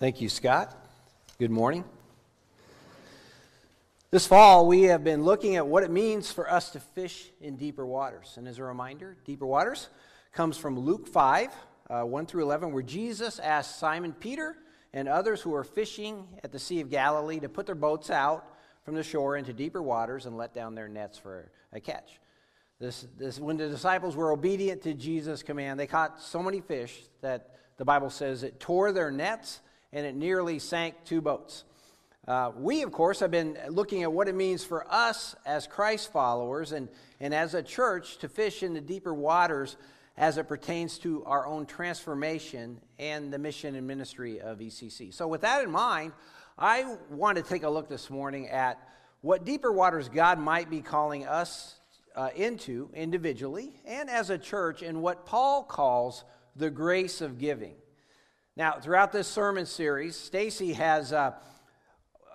Thank you, Scott. Good morning. This fall, we have been looking at what it means for us to fish in deeper waters. And as a reminder, deeper waters comes from Luke 5, uh, 1 through 11, where Jesus asked Simon Peter and others who were fishing at the Sea of Galilee to put their boats out from the shore into deeper waters and let down their nets for a catch. This, this, when the disciples were obedient to Jesus' command, they caught so many fish that the Bible says it tore their nets and it nearly sank two boats. Uh, we, of course, have been looking at what it means for us as Christ followers and, and as a church to fish in the deeper waters as it pertains to our own transformation and the mission and ministry of ECC. So, with that in mind, I want to take a look this morning at what deeper waters God might be calling us uh, into individually and as a church, and what Paul calls the grace of giving. Now, throughout this sermon series, Stacy has. Uh,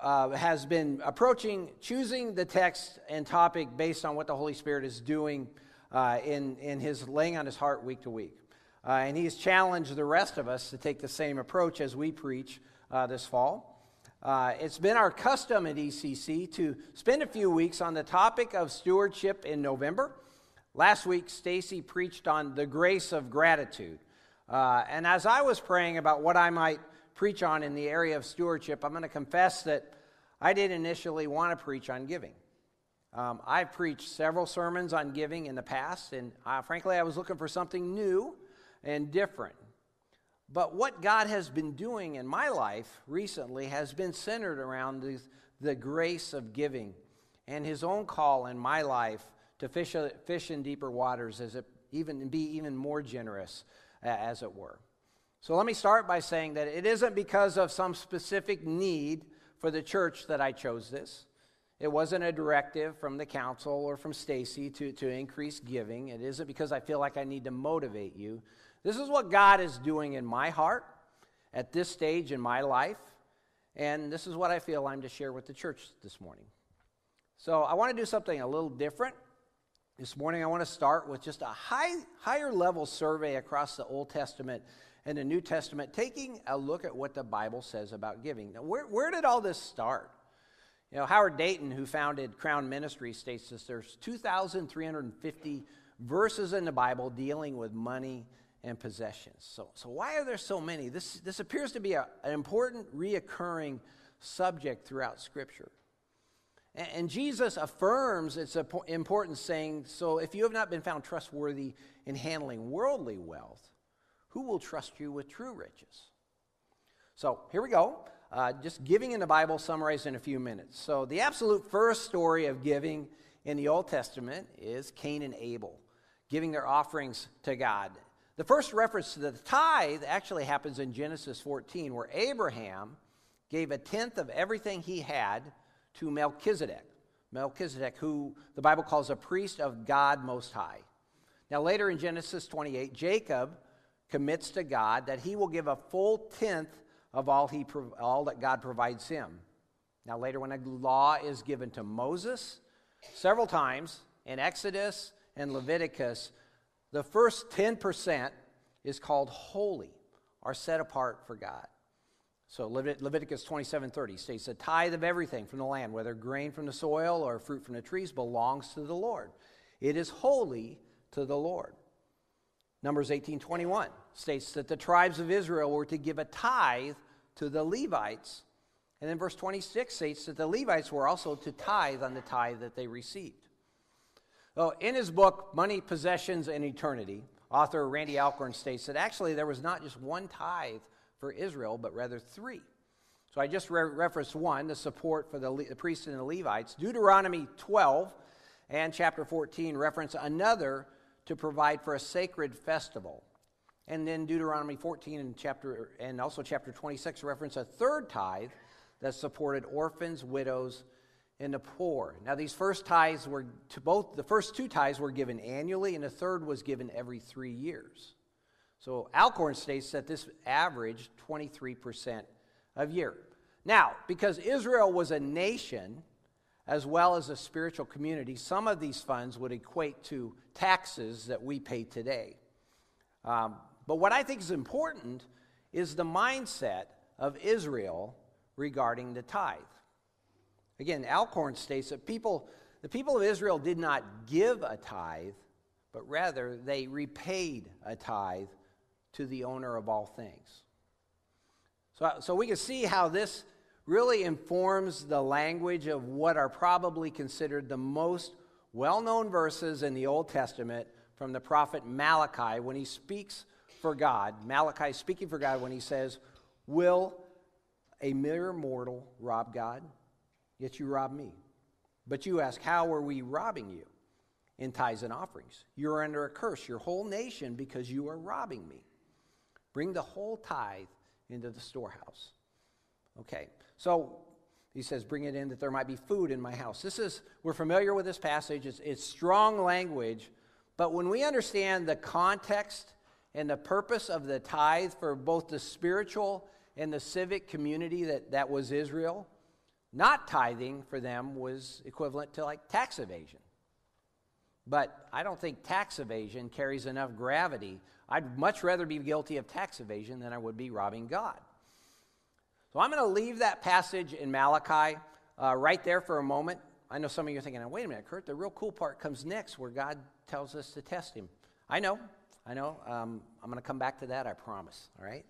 uh, has been approaching choosing the text and topic based on what the Holy Spirit is doing uh, in, in his laying on his heart week to week. Uh, and he's challenged the rest of us to take the same approach as we preach uh, this fall. Uh, it's been our custom at ECC to spend a few weeks on the topic of stewardship in November. Last week, Stacy preached on the grace of gratitude. Uh, and as I was praying about what I might preach on in the area of stewardship, I'm going to confess that I did initially want to preach on giving. Um, I've preached several sermons on giving in the past, and uh, frankly, I was looking for something new and different. But what God has been doing in my life recently has been centered around the, the grace of giving and His own call in my life to fish, fish in deeper waters, as it even be even more generous, uh, as it were. So let me start by saying that it isn't because of some specific need for the church that I chose this. It wasn't a directive from the council or from Stacy to, to increase giving. It isn't because I feel like I need to motivate you. This is what God is doing in my heart at this stage in my life. And this is what I feel I'm to share with the church this morning. So I want to do something a little different. This morning I want to start with just a high, higher level survey across the Old Testament and the New Testament, taking a look at what the Bible says about giving. Now, where, where did all this start? You know, Howard Dayton, who founded Crown Ministry, states this there's 2,350 verses in the Bible dealing with money and possessions. So, so why are there so many? This, this appears to be a, an important, reoccurring subject throughout Scripture. And, Jesus affirms its importance, saying, So if you have not been found trustworthy in handling worldly wealth, who will trust you with true riches? So here we go. Uh, just giving in the Bible summarized in a few minutes. So, the absolute first story of giving in the Old Testament is Cain and Abel giving their offerings to God. The first reference to the tithe actually happens in Genesis 14, where Abraham gave a tenth of everything he had to Melchizedek. Melchizedek, who the Bible calls a priest of God Most High. Now, later in Genesis 28, Jacob commits to God that he will give a full tenth of all, he, all that God provides him. Now, later, when a law is given to Moses, several times in Exodus and Leviticus, the first 10% is called holy or set apart for God. So Leviticus 27:30 states, "A tithe of everything from the land, whether grain from the soil or fruit from the trees, belongs to the Lord. It is holy to the Lord." Numbers 18:21 states that the tribes of Israel were to give a tithe to the Levites. And then verse 26 states that the Levites were also to tithe on the tithe that they received. Well, in his book, Money, Possessions, and Eternity, author Randy Alcorn states that actually there was not just one tithe for Israel, but rather three. So I just re- referenced one, the support for the, Le- the priests and the Levites. Deuteronomy 12 and chapter 14 reference another to provide for a sacred festival. And then Deuteronomy 14 and chapter and also chapter 26 reference a third tithe that supported orphans, widows, and the poor. Now these first tithes were to both the first two tithes were given annually and the third was given every 3 years. So Alcorn states that this averaged 23% of year. Now, because Israel was a nation as well as a spiritual community, some of these funds would equate to taxes that we pay today. Um, but what I think is important is the mindset of Israel regarding the tithe. Again, Alcorn states that people, the people of Israel did not give a tithe, but rather they repaid a tithe to the owner of all things. So, so we can see how this really informs the language of what are probably considered the most well known verses in the Old Testament from the prophet Malachi when he speaks for God. Malachi speaking for God when he says, Will a mere mortal rob God? Yet you rob me. But you ask, How are we robbing you? In tithes and offerings. You are under a curse, your whole nation, because you are robbing me. Bring the whole tithe into the storehouse. Okay, so he says, Bring it in that there might be food in my house. This is, we're familiar with this passage. It's, it's strong language, but when we understand the context and the purpose of the tithe for both the spiritual and the civic community that, that was Israel, not tithing for them was equivalent to like tax evasion. But I don't think tax evasion carries enough gravity. I'd much rather be guilty of tax evasion than I would be robbing God. So I'm going to leave that passage in Malachi uh, right there for a moment. I know some of you are thinking, wait a minute, Kurt, the real cool part comes next where God tells us to test him. I know, I know. Um, I'm going to come back to that, I promise. All right?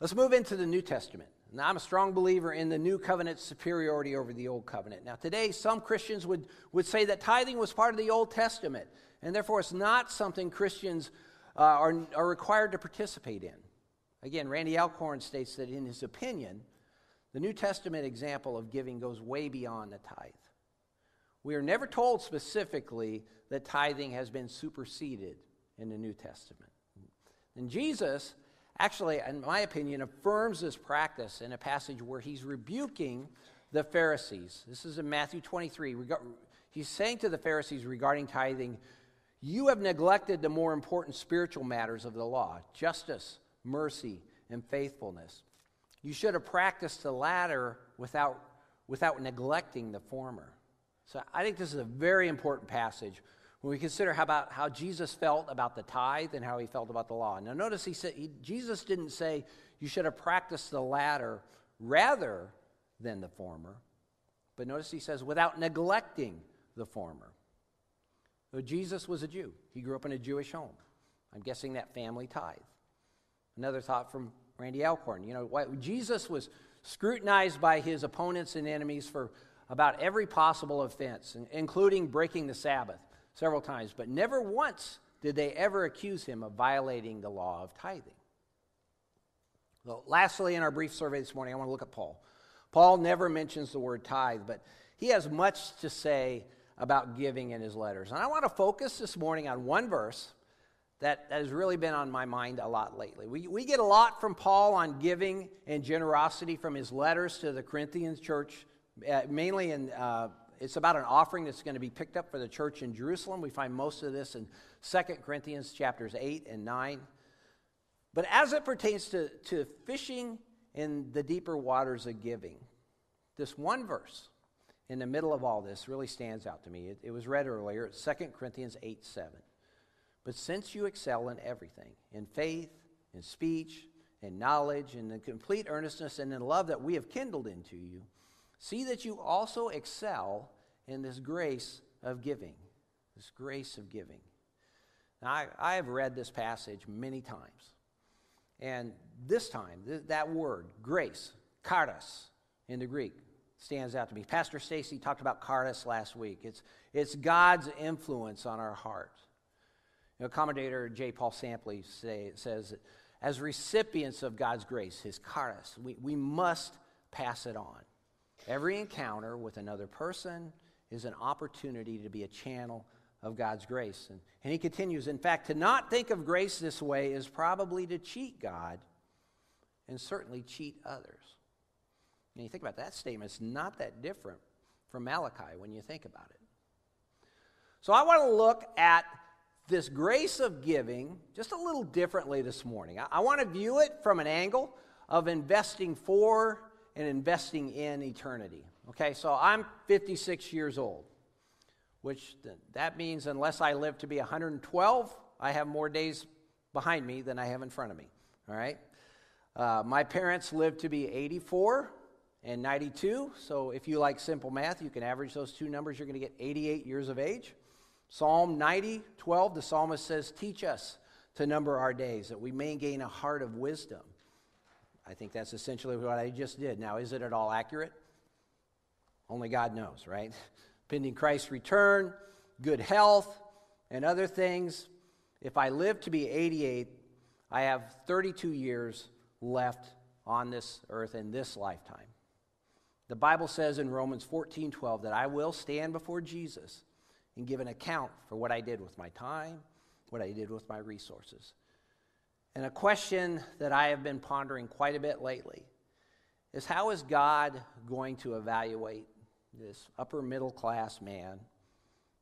Let's move into the New Testament. Now, I'm a strong believer in the new covenant's superiority over the old covenant. Now, today, some Christians would, would say that tithing was part of the Old Testament, and therefore it's not something Christians uh, are, are required to participate in. Again, Randy Alcorn states that in his opinion, the New Testament example of giving goes way beyond the tithe. We are never told specifically that tithing has been superseded in the New Testament. And Jesus actually, in my opinion, affirms this practice in a passage where he's rebuking the Pharisees. This is in Matthew 23. He's saying to the Pharisees regarding tithing, You have neglected the more important spiritual matters of the law justice, mercy, and faithfulness. You should have practiced the latter without, without neglecting the former. So I think this is a very important passage when we consider how about how Jesus felt about the tithe and how he felt about the law. Now, notice he said he, Jesus didn't say you should have practiced the latter rather than the former, but notice he says without neglecting the former. Jesus was a Jew. He grew up in a Jewish home. I'm guessing that family tithe. Another thought from Randy Alcorn. You know, Jesus was scrutinized by his opponents and enemies for about every possible offense, including breaking the Sabbath several times, but never once did they ever accuse him of violating the law of tithing. Lastly, in our brief survey this morning, I want to look at Paul. Paul never mentions the word tithe, but he has much to say about giving in his letters. And I want to focus this morning on one verse that, has really been on my mind a lot lately. We, we get a lot from Paul on giving and generosity from his letters to the Corinthian church, uh, mainly in uh, it's about an offering that's going to be picked up for the church in Jerusalem. We find most of this in 2 Corinthians chapters 8 and 9. But as it pertains to, to fishing in the deeper waters of giving, this one verse in the middle of all this really stands out to me. It, it was read earlier, it's 2 Corinthians 8 7. But since you excel in everything, in faith, in speech, in knowledge, in the complete earnestness and in love that we have kindled into you, See that you also excel in this grace of giving. This grace of giving. Now, I, I have read this passage many times. And this time, th- that word, grace, charis in the Greek, stands out to me. Pastor Stacy talked about charis last week. It's, it's God's influence on our heart. You know, commentator J. Paul Sampley say, says as recipients of God's grace, his charis, we, we must pass it on. Every encounter with another person is an opportunity to be a channel of God's grace. And, and he continues, in fact, to not think of grace this way is probably to cheat God and certainly cheat others. And you think about that statement, it's not that different from Malachi when you think about it. So I want to look at this grace of giving just a little differently this morning. I, I want to view it from an angle of investing for and investing in eternity. Okay, so I'm 56 years old, which that means unless I live to be 112, I have more days behind me than I have in front of me. All right? Uh, my parents lived to be 84 and 92. So if you like simple math, you can average those two numbers. You're going to get 88 years of age. Psalm 90, 12, the psalmist says, Teach us to number our days, that we may gain a heart of wisdom. I think that's essentially what I just did. Now, is it at all accurate? Only God knows, right? Pending Christ's return, good health, and other things. If I live to be 88, I have 32 years left on this earth in this lifetime. The Bible says in Romans 14 12 that I will stand before Jesus and give an account for what I did with my time, what I did with my resources. And a question that I have been pondering quite a bit lately is how is God going to evaluate this upper middle class man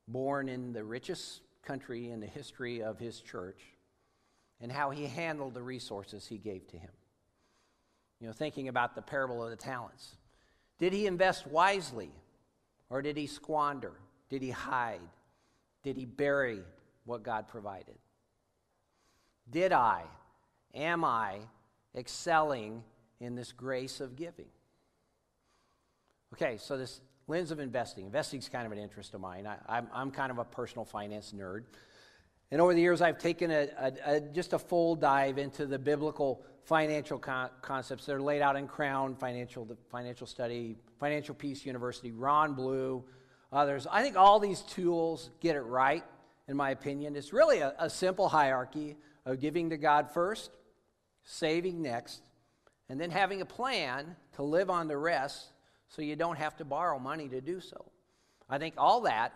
born in the richest country in the history of his church and how he handled the resources he gave to him? You know, thinking about the parable of the talents. Did he invest wisely or did he squander? Did he hide? Did he bury what God provided? Did I, am I excelling in this grace of giving? Okay, so this lens of investing. Investing is kind of an interest of mine. I, am kind of a personal finance nerd. And over the years, I've taken a, a, a just a full dive into the biblical financial con- concepts that are laid out in Crown Financial, the Financial Study, Financial Peace University, Ron Blue, others. I think all these tools get it right, in my opinion. It's really a, a simple hierarchy of giving to God first, saving next, and then having a plan to live on the rest so you don't have to borrow money to do so. I think all that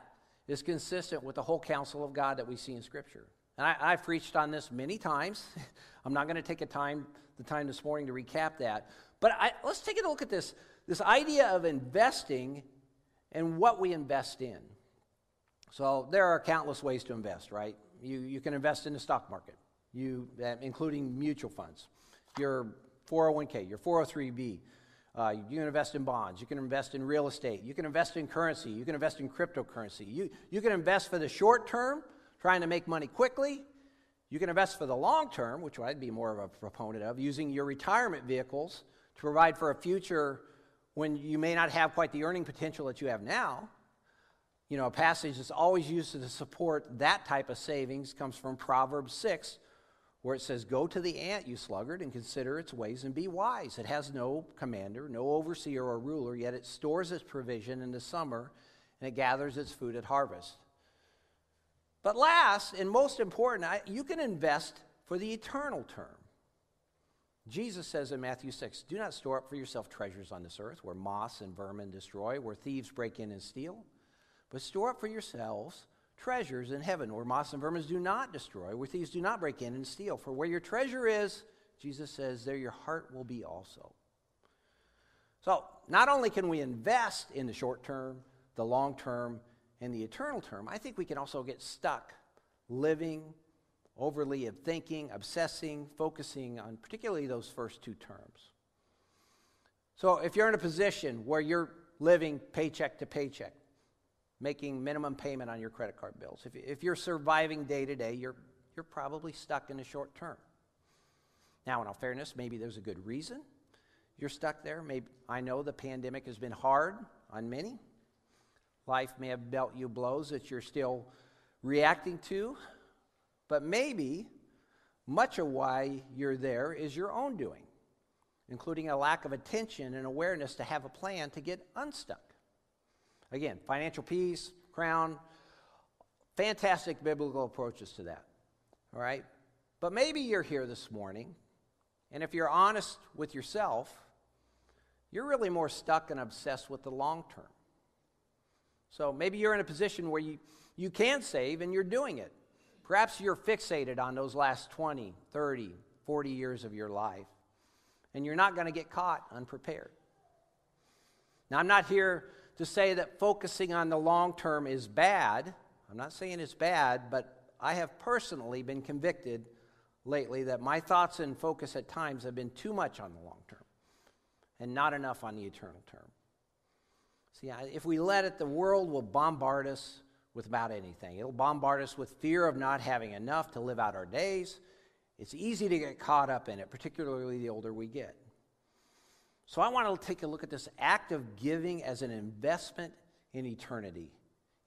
is consistent with the whole counsel of God that we see in Scripture. And I, have preached on this many times. I'm not going to take a time, the time this morning to recap that. But I, let's take a look at this, this idea of investing and what we invest in. So there are countless ways to invest, right? You, you can invest in the stock market, you, uh, including mutual funds, your 401k, your 403b. Uh, you can invest in bonds. You can invest in real estate. You can invest in currency. You can invest in cryptocurrency. You, you can invest for the short term, trying to make money quickly. You can invest for the long term, which I'd be more of a proponent of, using your retirement vehicles to provide for a future when you may not have quite the earning potential that you have now. You know, a passage that's always used to support that type of savings comes from Proverbs 6, where it says, Go to the ant, you sluggard, and consider its ways and be wise. It has no commander, no overseer or ruler, yet it stores its provision in the summer and it gathers its food at harvest. But last, and most important, you can invest for the eternal term. Jesus says in Matthew 6 Do not store up for yourself treasures on this earth where moss and vermin destroy, where thieves break in and steal, but store up for yourselves treasures in heaven where moss and vermin do not destroy, where thieves do not break in and steal. For where your treasure is, Jesus says, there your heart will be also. So, not only can we invest in the short term, the long term, and the eternal term, I think we can also get stuck living overly of thinking, obsessing, focusing on particularly those first two terms. So if you're in a position where you're living paycheck to paycheck, making minimum payment on your credit card bills, if, if you're surviving day to day, you're, you're probably stuck in the short term. Now, in all fairness, maybe there's a good reason you're stuck there. Maybe I know the pandemic has been hard on many. Life may have dealt you blows that you're still reacting to. But maybe much of why you're there is your own doing, including a lack of attention and awareness to have a plan to get unstuck. Again, financial peace, crown, fantastic biblical approaches to that. All right? But maybe you're here this morning, and if you're honest with yourself, you're really more stuck and obsessed with the long term. So maybe you're in a position where you, you can save and you're doing it. Perhaps you're fixated on those last 20, 30, 40 years of your life, and you're not going to get caught unprepared. Now, I'm not here to say that focusing on the long term is bad. I'm not saying it's bad, but I have personally been convicted lately that my thoughts and focus at times have been too much on the long term and not enough on the eternal term. See, if we let it, the world will bombard us with about anything. It'll bombard us with fear of not having enough to live out our days. It's easy to get caught up in it, particularly the older we get. So I want to take a look at this act of giving as an investment in eternity.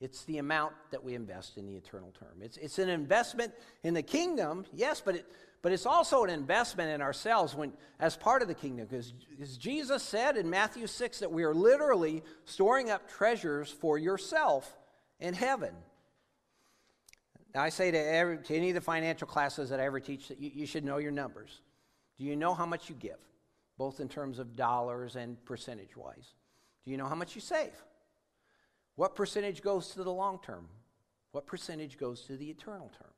It's the amount that we invest in the eternal term. It's, it's an investment in the kingdom, yes, but, it, but it's also an investment in ourselves when, as part of the kingdom. Because as Jesus said in Matthew 6 that we are literally storing up treasures for yourself in heaven. Now, I say to, every, to any of the financial classes that I ever teach that you, you should know your numbers. Do you know how much you give, both in terms of dollars and percentage wise? Do you know how much you save? What percentage goes to the long term? What percentage goes to the eternal term?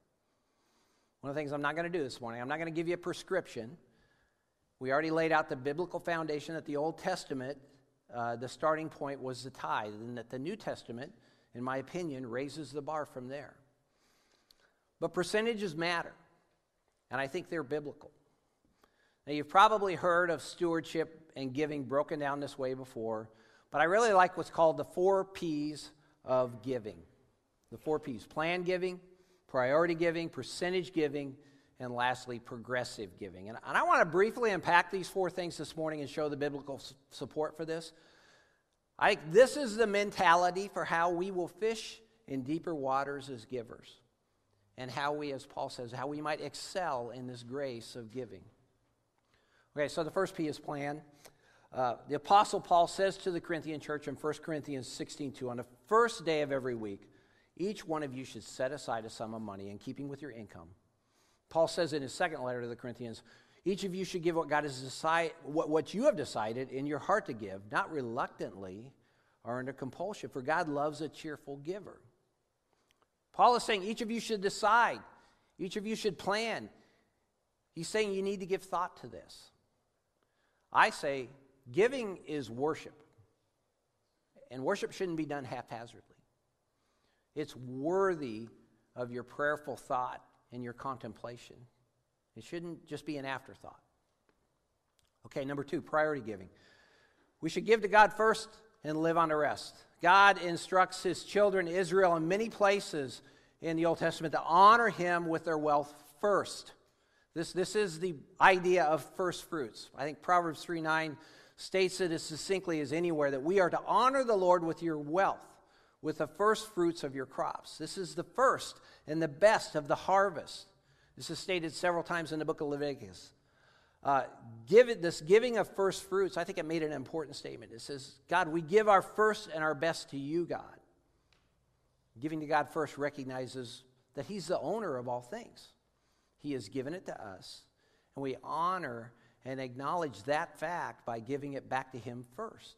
One of the things I'm not going to do this morning, I'm not going to give you a prescription. We already laid out the biblical foundation that the Old Testament, uh, the starting point was the tithe, and that the New Testament, in my opinion, raises the bar from there. But percentages matter, and I think they're biblical. Now, you've probably heard of stewardship and giving broken down this way before. But I really like what's called the four P's of giving. The four P's plan giving, priority giving, percentage giving, and lastly, progressive giving. And, and I want to briefly unpack these four things this morning and show the biblical s- support for this. I, this is the mentality for how we will fish in deeper waters as givers, and how we, as Paul says, how we might excel in this grace of giving. Okay, so the first P is plan. Uh, the Apostle Paul says to the Corinthian church in 1 Corinthians 16 2, on the first day of every week, each one of you should set aside a sum of money in keeping with your income. Paul says in his second letter to the Corinthians, each of you should give what God has decided, what, what you have decided in your heart to give, not reluctantly or under compulsion, for God loves a cheerful giver. Paul is saying each of you should decide, each of you should plan. He's saying you need to give thought to this. I say Giving is worship. And worship shouldn't be done haphazardly. It's worthy of your prayerful thought and your contemplation. It shouldn't just be an afterthought. Okay, number two, priority giving. We should give to God first and live on the rest. God instructs his children, Israel, in many places in the Old Testament to honor him with their wealth first. This, this is the idea of first fruits. I think Proverbs 3 9 states it as succinctly as anywhere that we are to honor the Lord with your wealth, with the first fruits of your crops. This is the first and the best of the harvest. This is stated several times in the book of Leviticus. Uh, give it, this giving of first fruits, I think it made an important statement. It says, God, we give our first and our best to you, God. Giving to God first recognizes that He's the owner of all things. He has given it to us, and we honor and acknowledge that fact by giving it back to Him first.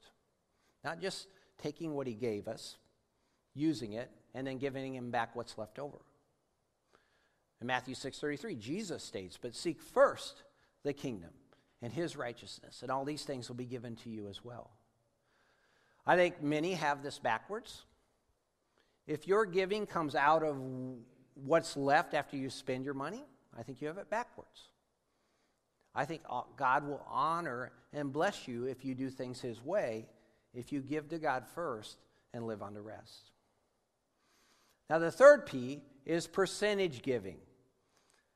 Not just taking what He gave us, using it, and then giving Him back what's left over. In Matthew 6:33, Jesus states, "But seek first the kingdom and his righteousness, and all these things will be given to you as well." I think many have this backwards. If your giving comes out of what's left after you spend your money, I think you have it backwards. I think uh, God will honor and bless you if you do things His way, if you give to God first and live on the rest. Now, the third P is percentage giving.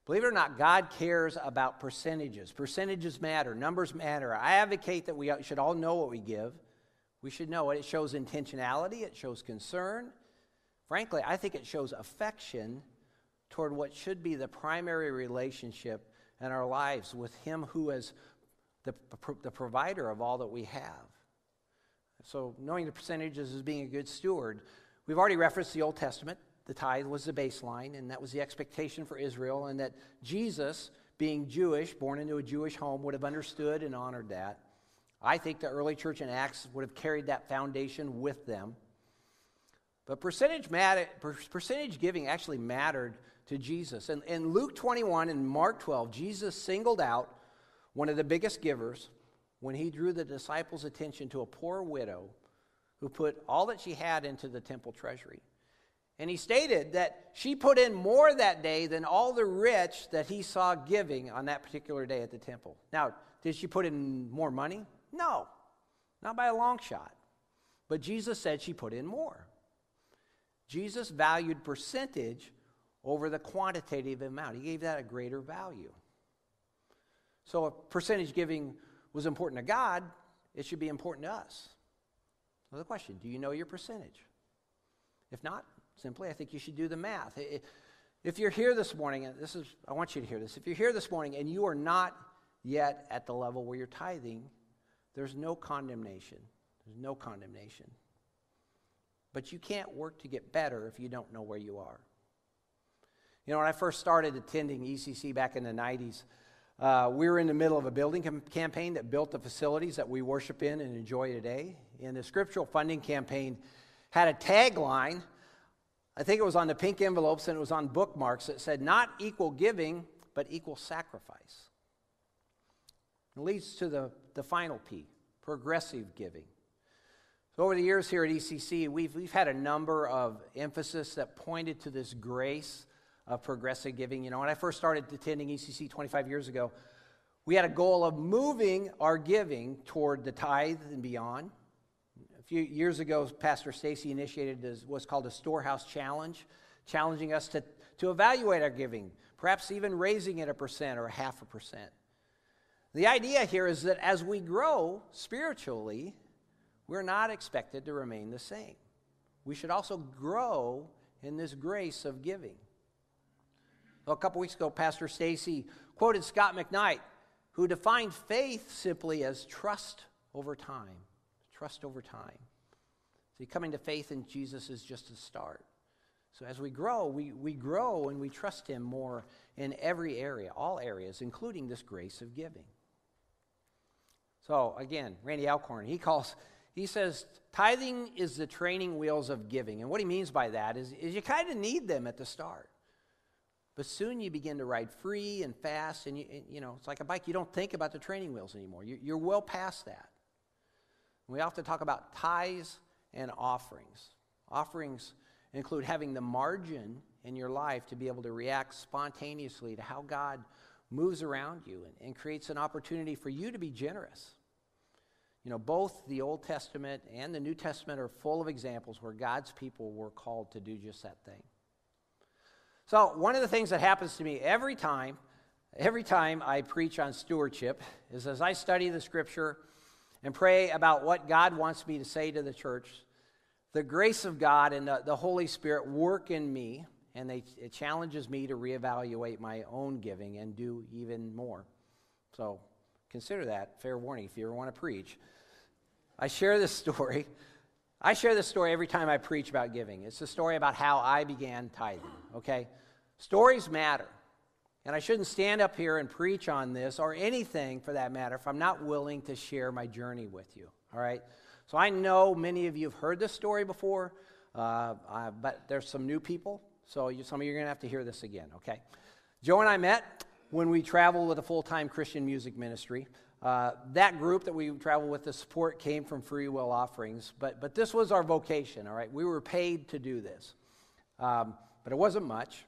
Believe it or not, God cares about percentages. Percentages matter, numbers matter. I advocate that we should all know what we give. We should know it. It shows intentionality, it shows concern. Frankly, I think it shows affection toward what should be the primary relationship and our lives with Him who is the, the provider of all that we have. So, knowing the percentages as being a good steward, we've already referenced the Old Testament. The tithe was the baseline, and that was the expectation for Israel, and that Jesus, being Jewish, born into a Jewish home, would have understood and honored that. I think the early church in Acts would have carried that foundation with them. But percentage, matter, percentage giving actually mattered to Jesus. And in Luke 21 and Mark 12, Jesus singled out one of the biggest givers when he drew the disciples' attention to a poor widow who put all that she had into the temple treasury. And he stated that she put in more that day than all the rich that he saw giving on that particular day at the temple. Now, did she put in more money? No, not by a long shot. But Jesus said she put in more. Jesus valued percentage over the quantitative amount. He gave that a greater value. So if percentage giving was important to God, it should be important to us. So the question do you know your percentage? If not, simply, I think you should do the math. If you're here this morning, and this is, I want you to hear this. If you're here this morning and you are not yet at the level where you're tithing, there's no condemnation. There's no condemnation. But you can't work to get better if you don't know where you are. You know, when I first started attending ECC back in the 90s, uh, we were in the middle of a building com- campaign that built the facilities that we worship in and enjoy today. And the scriptural funding campaign had a tagline. I think it was on the pink envelopes and it was on bookmarks that said, Not equal giving, but equal sacrifice. It leads to the, the final P progressive giving. So over the years here at ECC, we've, we've had a number of emphasis that pointed to this grace of progressive giving. You know, when I first started attending ECC 25 years ago, we had a goal of moving our giving toward the tithe and beyond. A few years ago, Pastor Stacy initiated what's called a storehouse challenge, challenging us to, to evaluate our giving, perhaps even raising it a percent or a half a percent. The idea here is that as we grow spiritually, we're not expected to remain the same. We should also grow in this grace of giving. A couple weeks ago, Pastor Stacy quoted Scot McKnight, who defined faith simply as trust over time. Trust over time. See, coming to faith in Jesus is just a start. So as we grow, we, we grow and we trust Him more in every area, all areas, including this grace of giving. So again, Randy Alcorn, he calls, he says, tithing is the training wheels of giving. And what he means by that is, is you kind of need them at the start. But soon you begin to ride free and fast, and you, you know, it's like a bike. You don't think about the training wheels anymore. You, you're well past that. We often talk about tithes and offerings. Offerings include having the margin in your life to be able to react spontaneously to how God moves around you and, and creates an opportunity for you to be generous. You know, both the Old Testament and the New Testament are full of examples where God's people were called to do just that thing. So, one of the things that happens to me every time, every time I preach on stewardship, is as I study the scripture and pray about what God wants me to say to the church, the grace of God and the, the Holy Spirit work in me, and they, it challenges me to reevaluate my own giving and do even more. So, consider that fair warning if you ever want to preach. I share this story. I share this story every time I preach about giving. It's a story about how I began tithing, okay? Stories matter. And I shouldn't stand up here and preach on this or anything for that matter if I'm not willing to share my journey with you, all right? So I know many of you have heard this story before, uh, uh, but there's some new people, so you, some of you are going to have to hear this again, okay? Joe and I met when we traveled with a full time Christian music ministry. Uh, that group that we traveled with, the support came from free will offerings, but, but this was our vocation, all right? We were paid to do this. Um, but it wasn't much.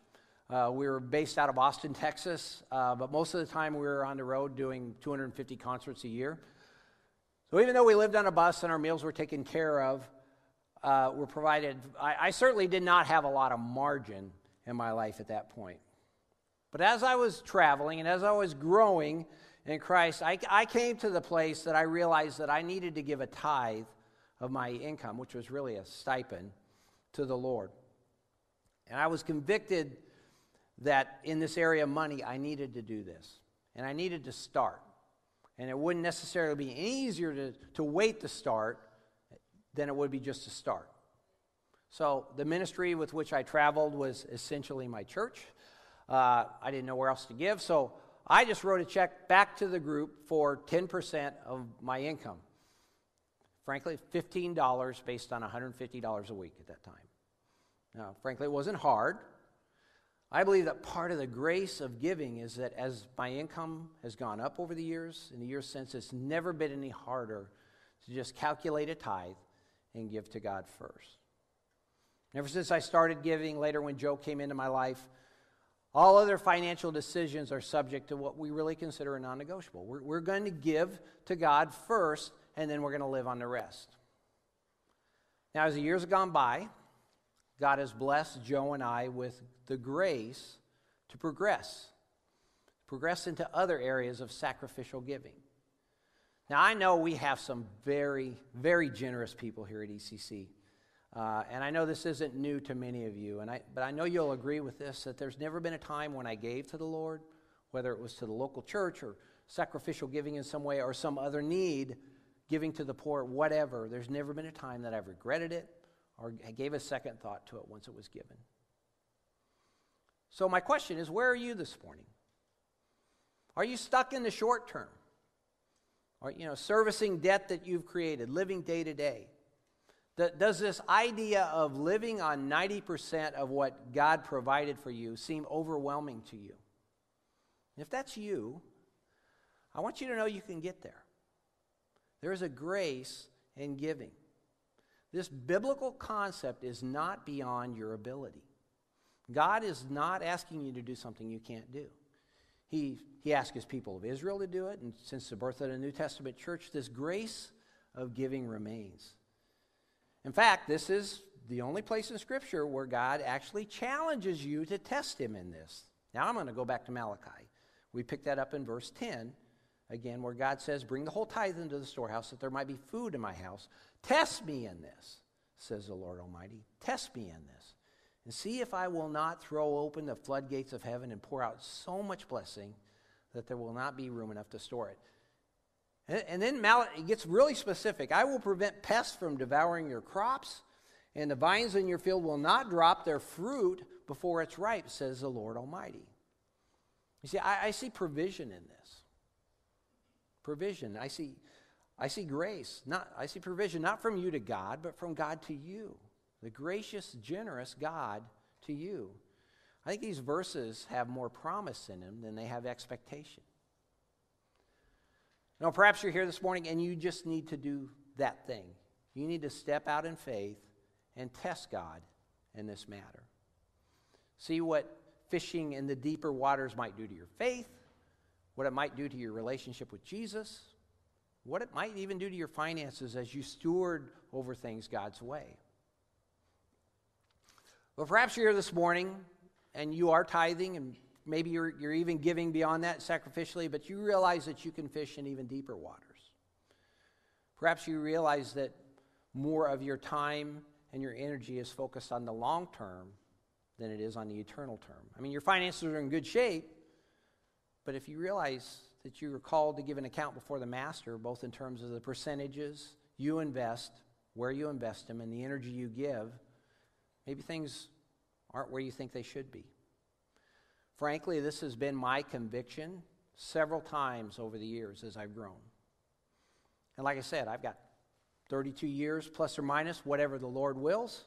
Uh, we were based out of Austin, Texas, uh, but most of the time we were on the road doing 250 concerts a year. So even though we lived on a bus and our meals were taken care of, uh, were provided, I, I certainly did not have a lot of margin in my life at that point. But as I was traveling and as I was growing, in Christ, I, I came to the place that I realized that I needed to give a tithe of my income, which was really a stipend, to the Lord. And I was convicted that in this area of money, I needed to do this. And I needed to start. And it wouldn't necessarily be easier to, to wait to start than it would be just to start. So the ministry with which I traveled was essentially my church. Uh, I didn't know where else to give, so I just wrote a check back to the group for 10% of my income. Frankly, $15 based on $150 a week at that time. Now, frankly, it wasn't hard. I believe that part of the grace of giving is that as my income has gone up over the years, in the years since, it's never been any harder to just calculate a tithe and give to God first. ever since I started giving, later when Joe came into my life, all other financial decisions are subject to what we really consider a non negotiable. We're, we're going to give to God first, and then we're going to live on the rest. Now, as the years have gone by, God has blessed Joe and I with the grace to progress, progress into other areas of sacrificial giving. Now, I know we have some very, very generous people here at ECC. Uh, and I know this isn't new to many of you, and I, but I know you'll agree with this that there's never been a time when I gave to the Lord, whether it was to the local church or sacrificial giving in some way or some other need, giving to the poor, whatever. There's never been a time that I've regretted it or I gave a second thought to it once it was given. So, my question is where are you this morning? Are you stuck in the short term? Or, you know, servicing debt that you've created, living day to day? Does this idea of living on 90% of what God provided for you seem overwhelming to you? If that's you, I want you to know you can get there. There is a grace in giving. This biblical concept is not beyond your ability. God is not asking you to do something you can't do. He, he asked his people of Israel to do it, and since the birth of the New Testament church, this grace of giving remains. In fact, this is the only place in Scripture where God actually challenges you to test him in this. Now I'm going to go back to Malachi. We pick that up in verse 10, again, where God says, Bring the whole tithe into the storehouse that there might be food in my house. Test me in this, says the Lord Almighty. Test me in this. And see if I will not throw open the floodgates of heaven and pour out so much blessing that there will not be room enough to store it. And, then Malachi gets really specific. I will prevent pests from devouring your crops, and the vines in your field will not drop their fruit before it's ripe, says the Lord Almighty. You see, I, I see provision in this. Provision. I see, I see grace. Not, I see provision not from you to God, but from God to you. The gracious, generous God to you. I think these verses have more promise in them than they have expectation. Now, perhaps you're here this morning and you just need to do that thing. You need to step out in faith and test God in this matter. See what fishing in the deeper waters might do to your faith, what it might do to your relationship with Jesus, what it might even do to your finances as you steward over things God's way. But perhaps you're here this morning and you are tithing and maybe you're, you're even giving beyond that sacrificially, but you realize that you can fish in even deeper waters. Perhaps you realize that more of your time and your energy is focused on the long term than it is on the eternal term. I mean, your finances are in good shape, but if you realize that you are called to give an account before the master, both in terms of the percentages you invest, where you invest them, and the energy you give, maybe things aren't where you think they should be. Frankly, this has been my conviction several times over the years as I've grown. And like I said, I've got 32 years plus or minus, whatever the Lord wills.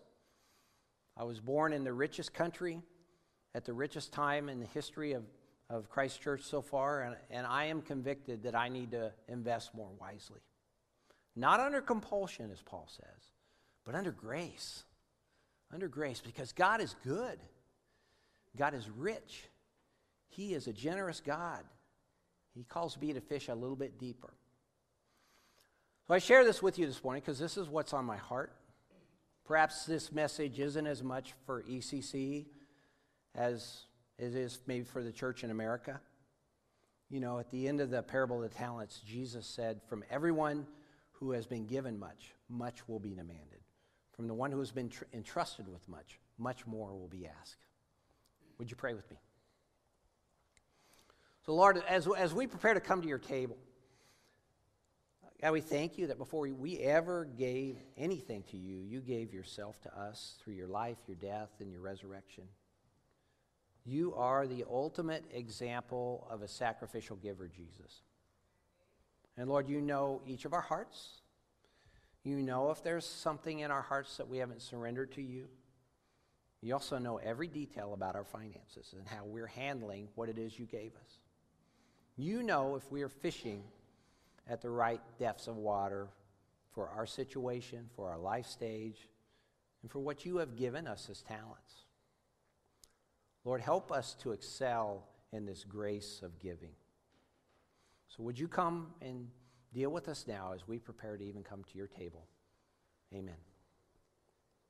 I was born in the richest country at the richest time in the history of, of Christ Church so far, and, and I am convicted that I need to invest more wisely. Not under compulsion, as Paul says, but under grace. Under grace, because God is good, God is rich. He is a generous God. He calls me to fish a little bit deeper. So I share this with you this morning because this is what's on my heart. Perhaps this message isn't as much for ECC as it is maybe for the church in America. You know, at the end of the parable of the talents, Jesus said, From everyone who has been given much, much will be demanded. From the one who has been tr- entrusted with much, much more will be asked. Would you pray with me? So, Lord, as, as we prepare to come to your table, God, we thank you that before we ever gave anything to you, you gave yourself to us through your life, your death, and your resurrection. You are the ultimate example of a sacrificial giver, Jesus. And Lord, you know each of our hearts. You know if there's something in our hearts that we haven't surrendered to you. You also know every detail about our finances and how we're handling what it is you gave us. You know if we are fishing at the right depths of water for our situation, for our life stage, and for what you have given us as talents. Lord, help us to excel in this grace of giving. So, would you come and deal with us now as we prepare to even come to your table? Amen.